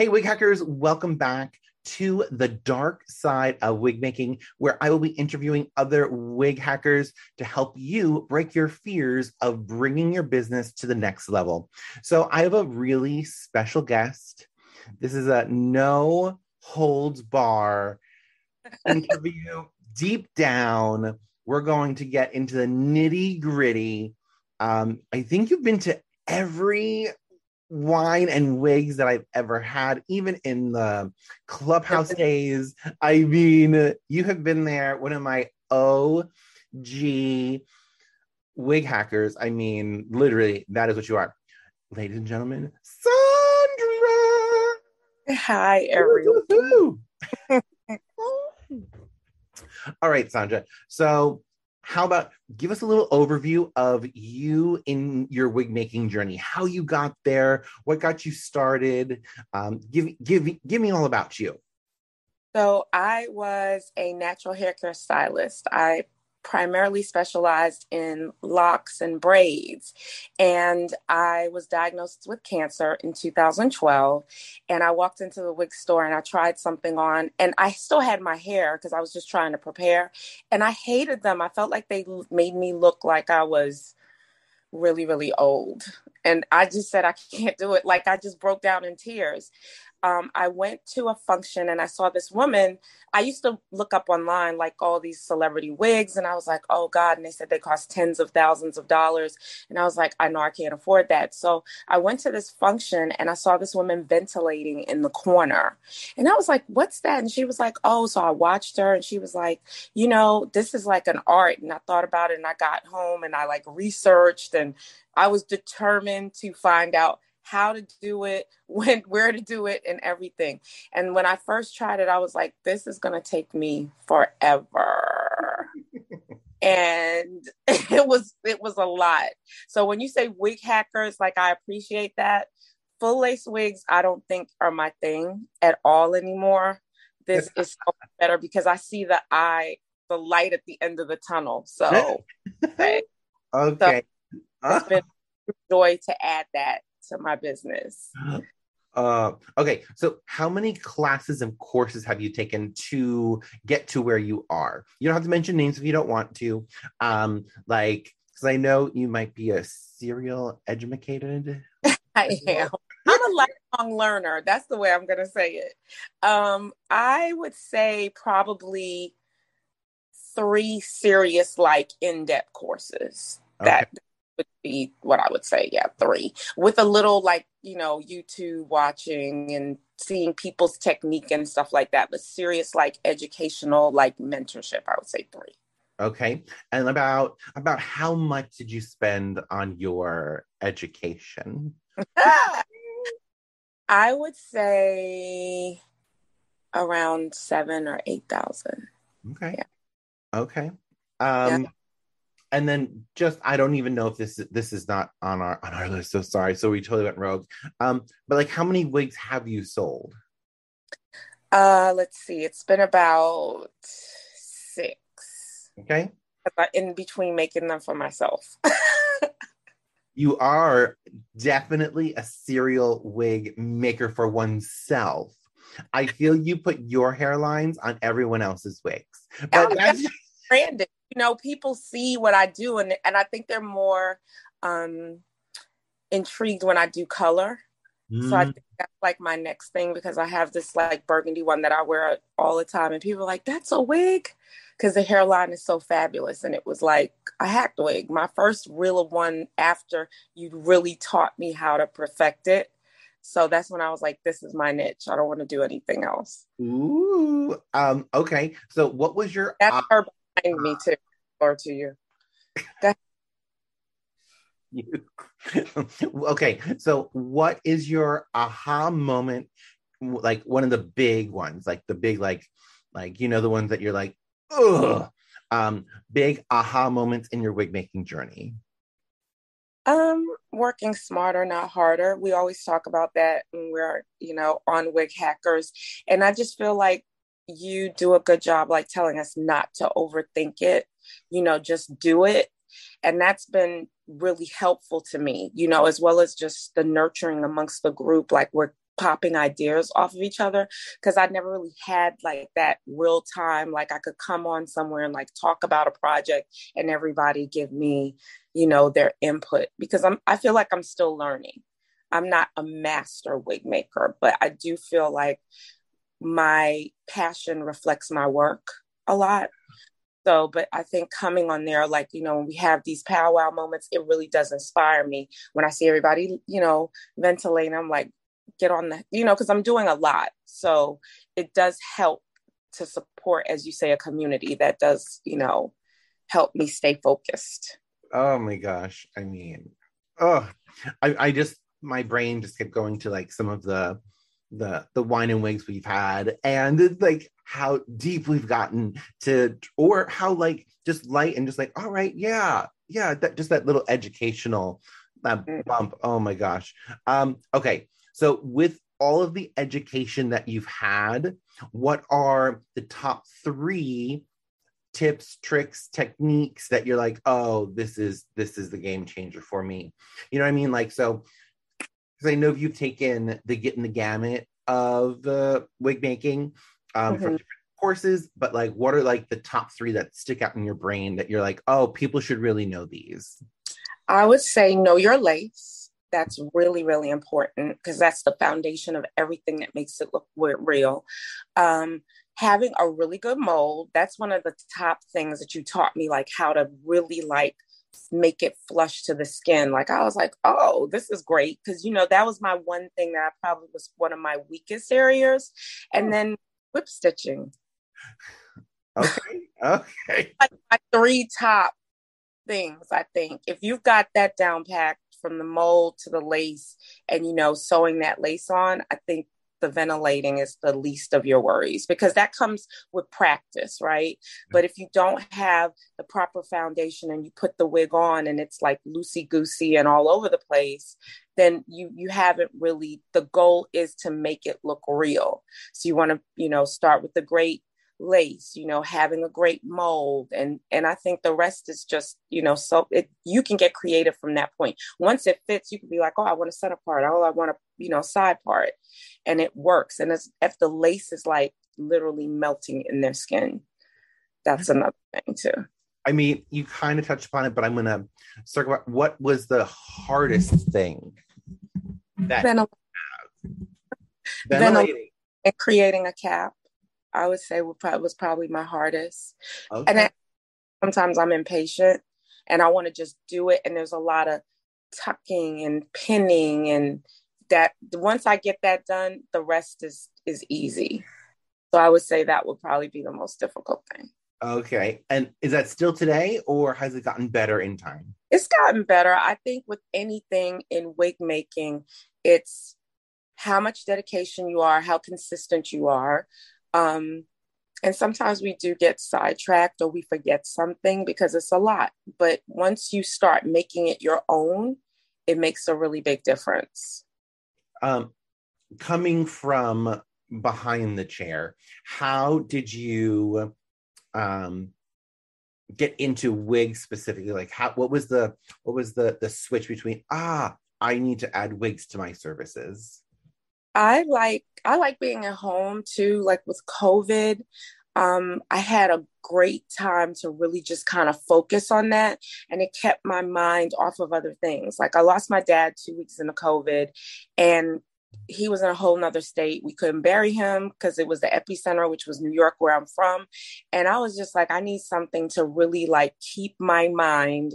Hey, wig hackers, welcome back to the dark side of wig making, where I will be interviewing other wig hackers to help you break your fears of bringing your business to the next level. So, I have a really special guest. This is a no holds bar interview. Deep down, we're going to get into the nitty gritty. Um, I think you've been to every wine and wigs that I've ever had, even in the clubhouse days. I mean, you have been there, one of my OG wig hackers. I mean, literally, that is what you are. Ladies and gentlemen, Sandra. Hi, everyone. All right, Sandra. So how about give us a little overview of you in your wig making journey how you got there what got you started um, give give give me all about you. So i was a natural hair care stylist. I primarily specialized in locks and braids. And I was diagnosed with cancer in 2012. And I walked into the wig store and I tried something on, and I still had my hair because I was just trying to prepare. And I hated them. I felt like they made me look like I was really, really old. And I just said, I can't do it. Like I just broke down in tears um, I went to a function and I saw this woman. I used to look up online like all these celebrity wigs, and I was like, oh God. And they said they cost tens of thousands of dollars. And I was like, I know I can't afford that. So I went to this function and I saw this woman ventilating in the corner. And I was like, what's that? And she was like, oh, so I watched her and she was like, you know, this is like an art. And I thought about it and I got home and I like researched and I was determined to find out how to do it, when where to do it and everything. And when I first tried it, I was like, this is going to take me forever. and it was it was a lot. So when you say wig hackers, like I appreciate that. Full lace wigs, I don't think are my thing at all anymore. This is so better because I see the eye, the light at the end of the tunnel. So, okay. okay. So it's been joy to add that to my business. Uh, okay, so how many classes and courses have you taken to get to where you are? You don't have to mention names if you don't want to. Um, like, because I know you might be a serial educated. I am. I'm a lifelong learner. That's the way I'm going to say it. Um, I would say probably three serious, like in depth courses okay. that would be what I would say. Yeah, three with a little like, you know, YouTube watching and seeing people's technique and stuff like that, but serious like educational like mentorship, I would say three. Okay. And about about how much did you spend on your education? I would say around seven or eight thousand. Okay. Yeah. Okay. Um yeah and then just I don't even know if this this is not on our on our list. So sorry. So we totally went rogue. Um, but like, how many wigs have you sold? Uh, let's see. It's been about six. Okay. In between making them for myself. you are definitely a serial wig maker for oneself. I feel you put your hairlines on everyone else's wigs, but that's branded you know, people see what I do and and I think they're more um intrigued when I do color. Mm. So I mm. think that's like my next thing because I have this like burgundy one that I wear all the time and people are like, that's a wig because the hairline is so fabulous. And it was like a hacked wig. My first real one after you really taught me how to perfect it. So that's when I was like, this is my niche. I don't want to do anything else. Ooh. Um, okay. So what was your That's uh, her behind me too, or to you. you. okay. So what is your aha moment? Like one of the big ones, like the big, like, like, you know, the ones that you're like, ugh, um, big aha moments in your wig making journey. Um, working smarter, not harder. We always talk about that when we're, you know, on Wig Hackers. And I just feel like you do a good job like telling us not to overthink it, you know, just do it. And that's been really helpful to me, you know, as well as just the nurturing amongst the group. Like we're popping ideas off of each other because I never really had like that real time. Like I could come on somewhere and like talk about a project and everybody give me, you know, their input because I'm I feel like I'm still learning. I'm not a master wig maker, but I do feel like my passion reflects my work a lot. So, but I think coming on there, like, you know, when we have these powwow moments, it really does inspire me. When I see everybody, you know, ventilating, I'm like, get on the, you know, because I'm doing a lot. So it does help to support, as you say, a community that does, you know, help me stay focused. Oh my gosh. I mean, oh, I, I just, my brain just kept going to like some of the, the the wine and wigs we've had and like how deep we've gotten to or how like just light and just like all right yeah yeah that just that little educational uh, bump oh my gosh um okay so, with all of the education that you've had, what are the top three tips, tricks, techniques that you're like, oh, this is this is the game changer for me? You know what I mean? Like, so because I know you've taken the get in the gamut of uh, wig making um, mm-hmm. from different courses, but like, what are like the top three that stick out in your brain that you're like, oh, people should really know these? I would say know your lace that's really really important because that's the foundation of everything that makes it look real um, having a really good mold that's one of the top things that you taught me like how to really like make it flush to the skin. Like i was like oh this is great. Because you know that was my one thing that i probably was one of my weakest areas. And oh. then whip stitching. Okay okay. Like my three top things i think. If you've got that down packed from the mold to the lace and you know sewing that lace on i think the ventilating is the least of your worries because that comes with practice right? But if you don't have the proper foundation and you put the wig on and it's like loosey goosey and all over the place then you you haven't really the goal is to make it look real. So you want to you know start with the great lace you know having a great mold and and i think the rest is just you know so it you can get creative from that point. Once it fits you can be like oh i want a center part. Oh i want a you know side part. And it works and it's, if the lace is like literally melting in their skin that's another thing too. I mean you kind of touched upon it but i'm gonna circle back. What was the hardest thing that Ventil- ventilating. And creating a cap I would say was probably my hardest. Okay. And I, sometimes I'm impatient and I want to just do it. And there's a lot of tucking and pinning and that once I get that done, the rest is is easy. So I would say that would probably be the most difficult thing. Okay. And is that still today or has it gotten better in time? It's gotten better. I think with anything in wig making, it's how much dedication you are, how consistent you are. Um, and sometimes we do get sidetracked or we forget something because it's a lot. But once you start making it your own, it makes a really big difference. Um, coming from behind the chair, how did you um, get into wigs specifically? Like, how what was the what was the the switch between ah I need to add wigs to my services? I like I like being at home too. Like with COVID, um, I had a great time to really just kind of focus on that. And it kept my mind off of other things. Like I lost my dad two weeks into COVID and he was in a whole nother state. We couldn't bury him because it was the epicenter, which was New York, where I'm from. And I was just like, I need something to really like keep my mind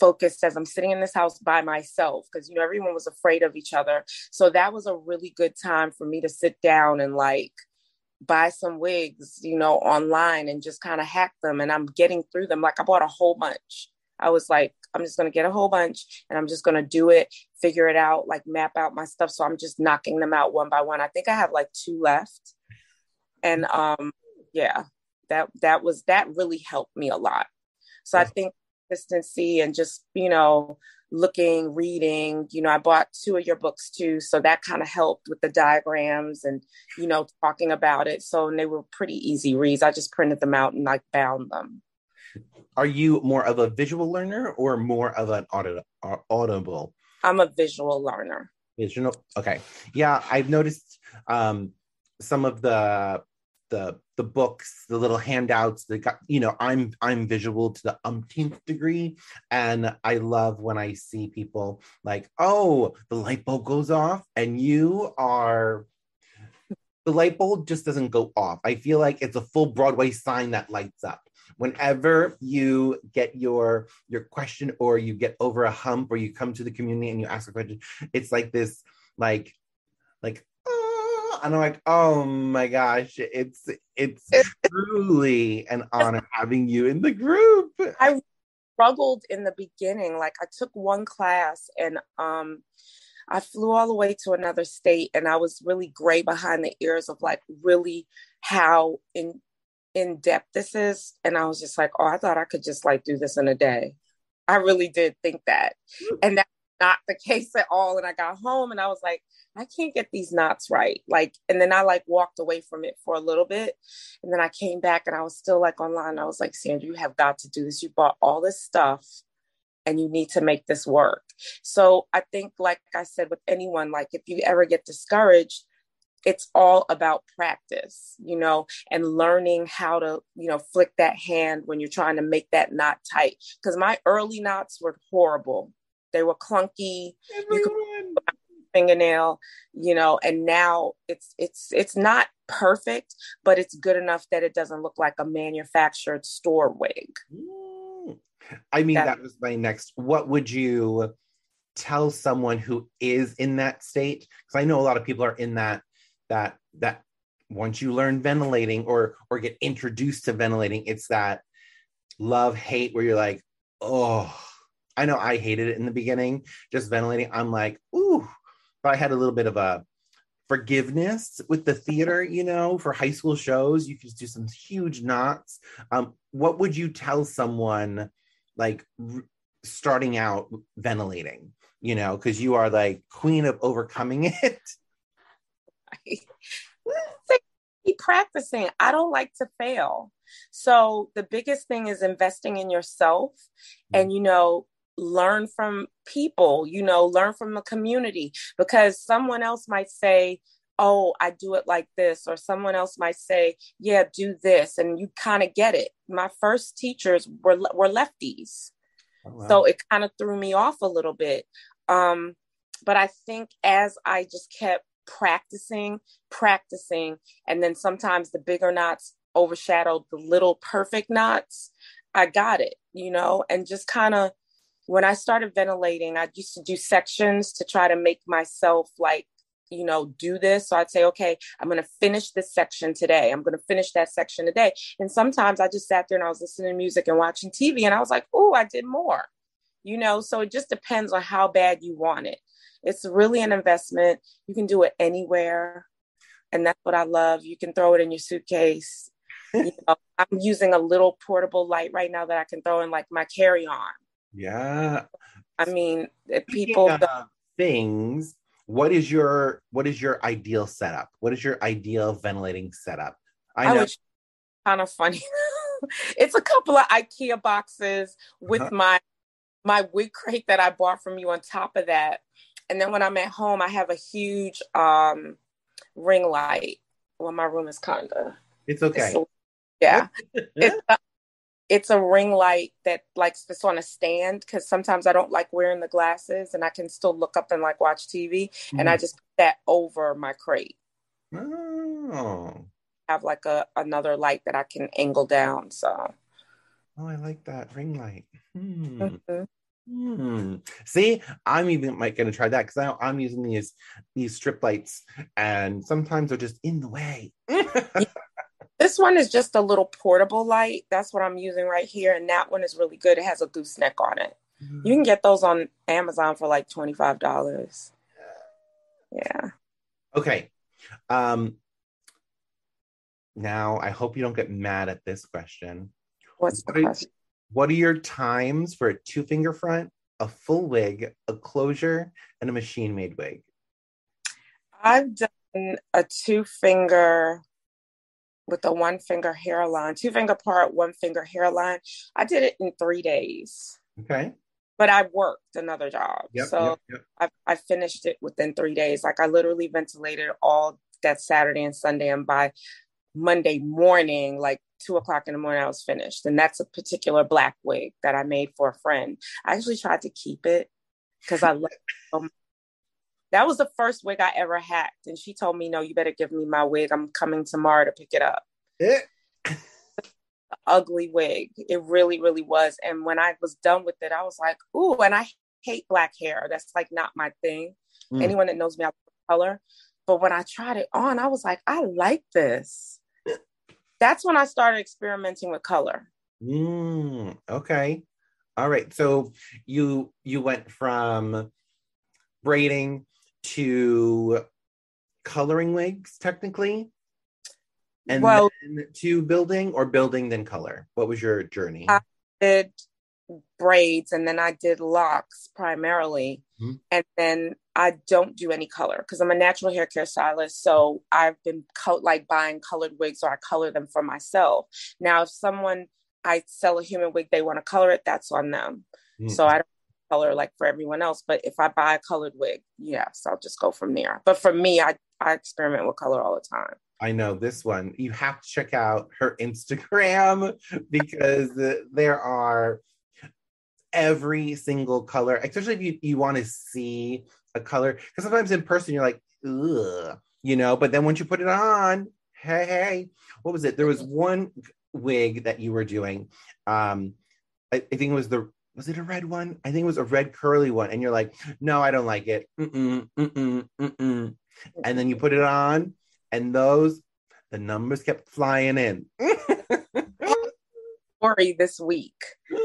focused as I'm sitting in this house by myself because you know everyone was afraid of each other. So that was a really good time for me to sit down and like buy some wigs, you know, online and just kind of hack them. And I'm getting through them. Like I bought a whole bunch. I was like, I'm just going to get a whole bunch and I'm just going to do it, figure it out, like map out my stuff. So I'm just knocking them out one by one. I think I have like two left. And um, yeah, that, that was, that really helped me a lot. So I think consistency and just, you know, looking, reading. You know, I bought two of your books too. So that kind of helped with the diagrams and, you know, talking about it. So they were pretty easy reads. I just printed them out and like bound them. Are you more of a visual learner or more of an audible? I'm a visual learner. Visual. Okay. Yeah, I've noticed um, some of the the the books, the little handouts, the you know, I'm I'm visual to the umpteenth degree, and I love when I see people like, oh, the light bulb goes off, and you are. The light bulb just doesn't go off. I feel like it's a full Broadway sign that lights up. Whenever you get your your question or you get over a hump or you come to the community and you ask a question, it's like this like like and I'm like, oh my gosh, it's it's truly an honor having you in the group. I struggled in the beginning. Like I took one class and um I flew all the way to another state and I was really gray behind the ears of like really how in in depth this is. And I was just like, oh, I thought I could just like do this in a day. I really did think that. And that's not the case at all. And I got home and I was like, I can't get these knots right. Like, and then I like walked away from it for a little bit. And then I came back and I was still like online. I was like, Sandra, you have got to do this. You bought all this stuff and you need to make this work. So I think, like I said, with anyone, like if you ever get discouraged, it's all about practice, you know, and learning how to, you know, flick that hand when you're trying to make that knot tight. Because my early knots were horrible. They were clunky. Everyone. You could fingernail you know and now it's it's it's not perfect but it's good enough that it doesn't look like a manufactured store wig i mean that, that was my next what would you tell someone who is in that state because i know a lot of people are in that that that once you learn ventilating or or get introduced to ventilating it's that love hate where you're like oh I know I hated it in the beginning, just ventilating. I'm like, ooh, but I had a little bit of a forgiveness with the theater, you know, for high school shows. You could do some huge knots. Um, what would you tell someone like r- starting out ventilating, you know, because you are like queen of overcoming it? Keep practicing. I don't like to fail. So the biggest thing is investing in yourself and, you know, learn from people, you know, learn from the community because someone else might say, oh, I do it like this, or someone else might say, yeah, do this, and you kind of get it. My first teachers were were lefties, oh, wow. so it kind of threw me off a little bit. Um, but I think as I just kept practicing, practicing, and then sometimes the bigger knots overshadowed the little perfect knots, I got it, you know, and just kind of when I started ventilating, I used to do sections to try to make myself like, you know, do this. So I'd say, okay, I'm going to finish this section today. I'm going to finish that section today. And sometimes I just sat there and I was listening to music and watching TV and I was like, oh, I did more, you know? So it just depends on how bad you want it. It's really an investment. You can do it anywhere. And that's what I love. You can throw it in your suitcase. you know, I'm using a little portable light right now that I can throw in like my carry on yeah. I mean, people things. What is your what is your ideal setup? What is your ideal ventilating setup? I know. kind of funny. it's a couple of IKEA boxes with uh-huh. my my wig crate that I bought from you on top of that. And then when I'm at home, I have a huge um ring light. Well, my room is kinda it's okay. It's Yeah. it's, a, it's a ring light that like it's on a stand because sometimes I don't like wearing the glasses and I can still look up and like watch TV. Mm-hmm. And I just put that over my crate. Oh. Have like a another light that I can angle down. So Oh, I like that ring light. Hmm. Mm-hmm. Hmm. See, I'm even might gonna try that because I'm using these these strip lights, and sometimes they're just in the way. this one is just a little portable light. That's what I'm using right here, and that one is really good. It has a gooseneck on it. Mm-hmm. You can get those on Amazon for like twenty five dollars. Yeah. Okay. Um. Now, I hope you don't get mad at this question. What's the question? What are your times for a two finger front, a full wig, a closure, and a machine made wig? I've done a two finger with a one finger hairline, two finger part, one finger hairline. I did it in three days. Okay. But I worked another job. Yep, so yep, yep. I, I finished it within three days. Like I literally ventilated all that Saturday and Sunday. And by Monday morning, like two o'clock in the morning, I was finished. And that's a particular black wig that I made for a friend. I actually tried to keep it because I love it. That was the first wig I ever hacked. And she told me, no, you better give me my wig. I'm coming tomorrow to pick it up. Yeah. ugly wig. It really, really was. And when I was done with it, I was like, ooh, and I hate black hair. That's like not my thing. Mm. Anyone that knows me, I color. But when I tried it on, I was like, I like this that's when I started experimenting with color. Mm, okay. All right. So you you went from braiding to coloring wigs technically and well, then to building or building then color what was your journey i did braids and then i did locks primarily mm-hmm. and then I don't do any color because I'm a natural hair care stylist. So I've been co- like buying colored wigs or I color them for myself. Now, if someone I sell a human wig, they want to color it, that's on them. Mm. So I don't color like for everyone else. But if I buy a colored wig, yes, I'll just go from there. But for me, I, I experiment with color all the time. I know this one. You have to check out her Instagram because there are every single color, especially if you, you want to see a color. Because sometimes in person you're like, ugh, you know, but then once you put it on, hey, hey, what was it? There was one wig that you were doing. Um, I, I think it was the was it a red one? I think it was a red curly one. And you're like, no, I don't like it. Mm-mm, mm-mm, mm-mm. And then you put it on, and those the numbers kept flying in. Story this week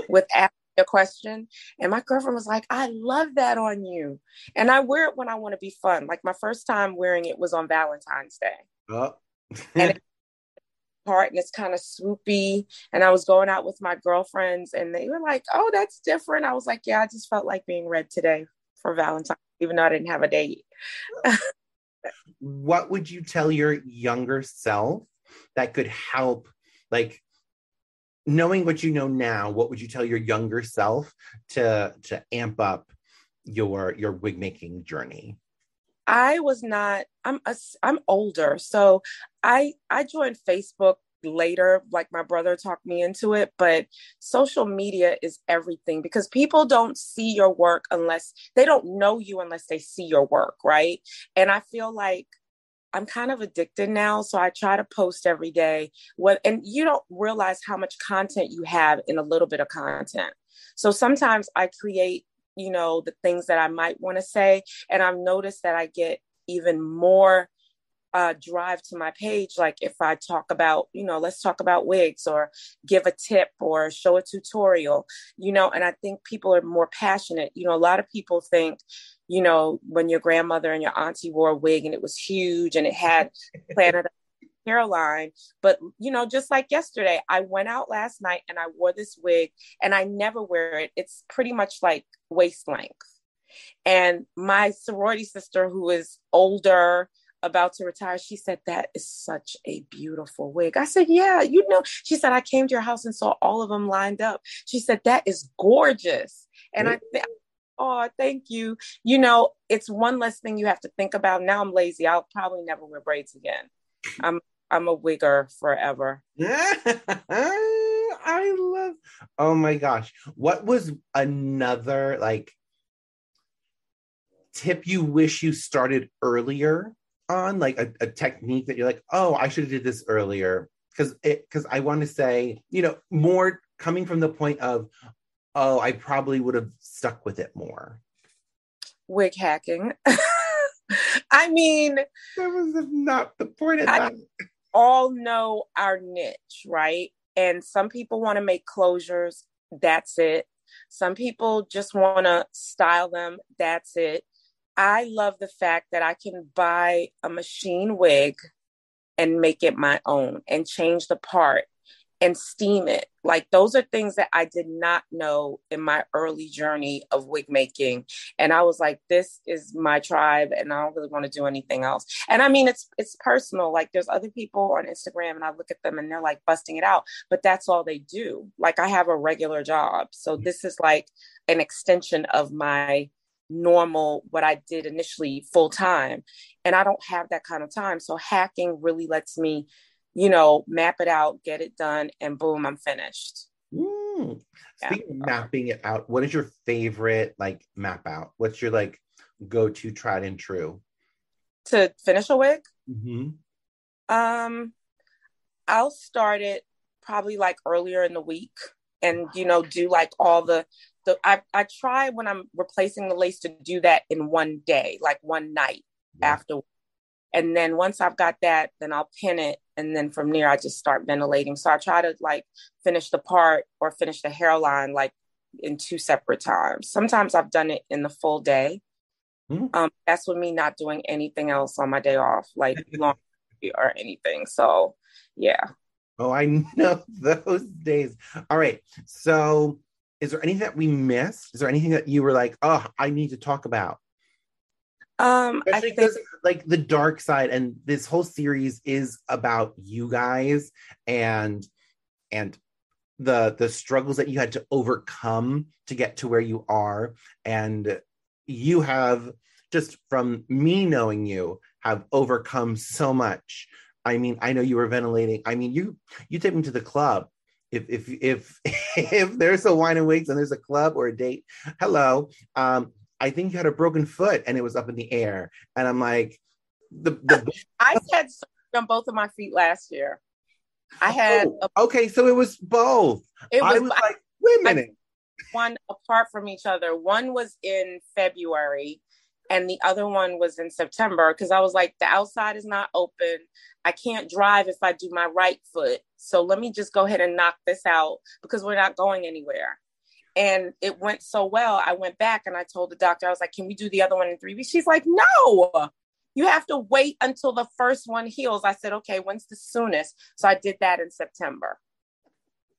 with asking a question and my girlfriend was like i love that on you and i wear it when i want to be fun like my first time wearing it was on valentine's day oh. and it's part and it's kind of swoopy. And i was going out with my girlfriends and they were like oh that's different. I was like yeah i just felt like being red today for valentine's even though i didn't have a date. What would you tell your younger self that could help like knowing what you know now, what would you tell your younger self to to amp up your your wig making journey? I was not. I'm a, I'm older, so I I joined Facebook later like my brother talked me into it but social media is everything because people don't see your work unless they don't know you unless they see your work right and i feel like I'm kind of addicted now. So I try to post every day. What and you don't realize how much content you have in a little bit of content. So sometimes I create, you know, the things that I might want to say. And I've noticed that I get even more uh, drive to my page. Like if I talk about, you know, let's talk about wigs or give a tip or show a tutorial, you know, and I think people are more passionate. You know, a lot of people think, you know, when your grandmother and your auntie wore a wig and it was huge and it had planted hairline. But, you know, just like yesterday, I went out last night and I wore this wig and I never wear it. It's pretty much like waist length. And my sorority sister, who is older, about to retire, she said, That is such a beautiful wig. I said, Yeah, you know, she said, I came to your house and saw all of them lined up. She said, That is gorgeous. And I, th- oh, thank you. You know, it's one less thing you have to think about. Now I'm lazy. I'll probably never wear braids again. I'm I'm a wigger forever. I love. Oh my gosh. What was another like tip you wish you started earlier on? Like a, a technique that you're like, oh, I should have did this earlier. Because it because I want to say, you know, more coming from the point of, oh, I probably would have stuck with it more. Wig hacking. I mean, that was not the point of that. All know our niche, right? And some people want to make closures. That's it. Some people just want to style them. That's it. I love the fact that I can buy a machine wig and make it my own and change the part and steam it. Like those are things that I did not know in my early journey of wig making. And I was like, this is my tribe and I don't really want to do anything else. And I mean it's it's personal. Like there's other people on Instagram and I look at them and they're like busting it out, but that's all they do. Like I have a regular job. So mm-hmm. this is like an extension of my normal what I did initially full time. And I don't have that kind of time. So hacking really lets me you know, map it out, get it done, and boom, I'm finished. Mm. Speaking of mapping it out, what is your favorite like map out? What's your like go to tried and true? To finish a wig? Mm-hmm. Um, I'll start it probably like earlier in the week and you know do like all the the I, I try when I'm replacing the lace to do that in one day, like one night yeah. after and then once I've got that, then I'll pin it. And then from there, I just start ventilating. So I try to like finish the part or finish the hairline like in two separate times. Sometimes I've done it in the full day. Mm-hmm. Um, that's with me not doing anything else on my day off, like long or anything. So yeah. Oh, I know those days. All right. So is there anything that we missed? Is there anything that you were like, oh, I need to talk about? Um, Especially I think like the dark side, and this whole series is about you guys and and the the struggles that you had to overcome to get to where you are, and you have just from me knowing you have overcome so much. I mean, I know you were ventilating. I mean, you you take me to the club if if if if there's a wine and wigs and there's a club or a date hello um I think you had a broken foot and it was up in the air. And I'm like, the, the I had surgery on both of my feet last year. I oh, had oh, a, okay, so it was both. It was, I was I, like, wait a minute. one apart from each other. One was in February and the other one was in September because I was like, the outside is not open. I can't drive if I do my right foot. So let me just go ahead and knock this out because we're not going anywhere. And it went so well. I went back and I told the doctor, I was like, can we do the other one in three weeks? She's like, no, you have to wait until the first one heals. I said, okay, when's the soonest? So I did that in September.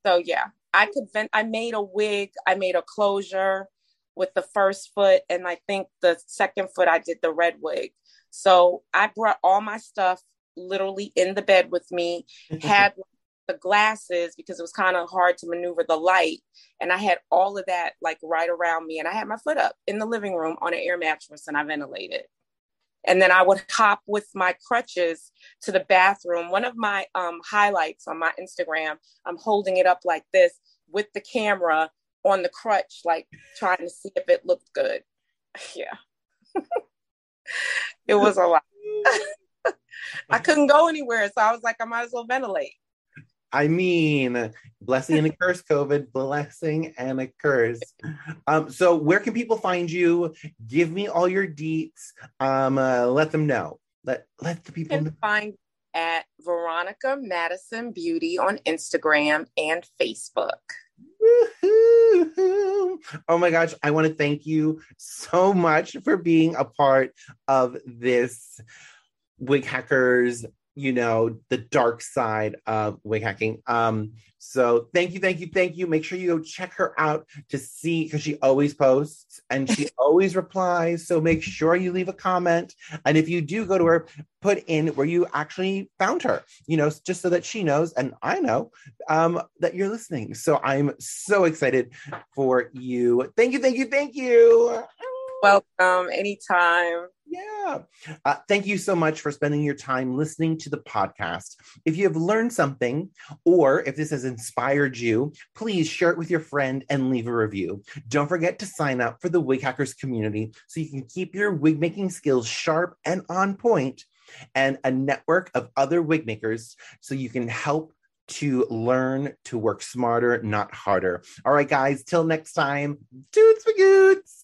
So yeah, I could vent. I made a wig, I made a closure with the first foot. And I think the second foot, I did the red wig. So I brought all my stuff literally in the bed with me, had the glasses because it was kind of hard to maneuver the light. And I had all of that like right around me. And I had my foot up in the living room on an air mattress and I ventilated. And then I would hop with my crutches to the bathroom. One of my um, highlights on my Instagram, I'm holding it up like this with the camera on the crutch, like trying to see if it looked good. Yeah. it was a lot. I couldn't go anywhere. So I was like, I might as well ventilate. I mean, blessing and a curse, COVID, blessing and a curse. Um, so where can people find you? Give me all your deets. Um, uh, let them know. Let let the people you can know. find at Veronica Madison Beauty on Instagram and Facebook. Oh my gosh, I want to thank you so much for being a part of this Wig Hackers you know the dark side of wig hacking. Um so thank you thank you thank you. Make sure you go check her out to see because she always posts and she always replies. So make sure you leave a comment. And if you do go to her put in where you actually found her you know just so that she knows and i know um that you're listening. So i'm so excited for you. Thank you thank you thank you welcome anytime. Yeah. Uh, thank you so much for spending your time listening to the podcast. If you have learned something or if this has inspired you, please share it with your friend and leave a review. Don't forget to sign up for the Wig Hackers community so you can keep your wig making skills sharp and on point and a network of other wig makers so you can help to learn to work smarter, not harder. All right, guys, till next time, toots for goots.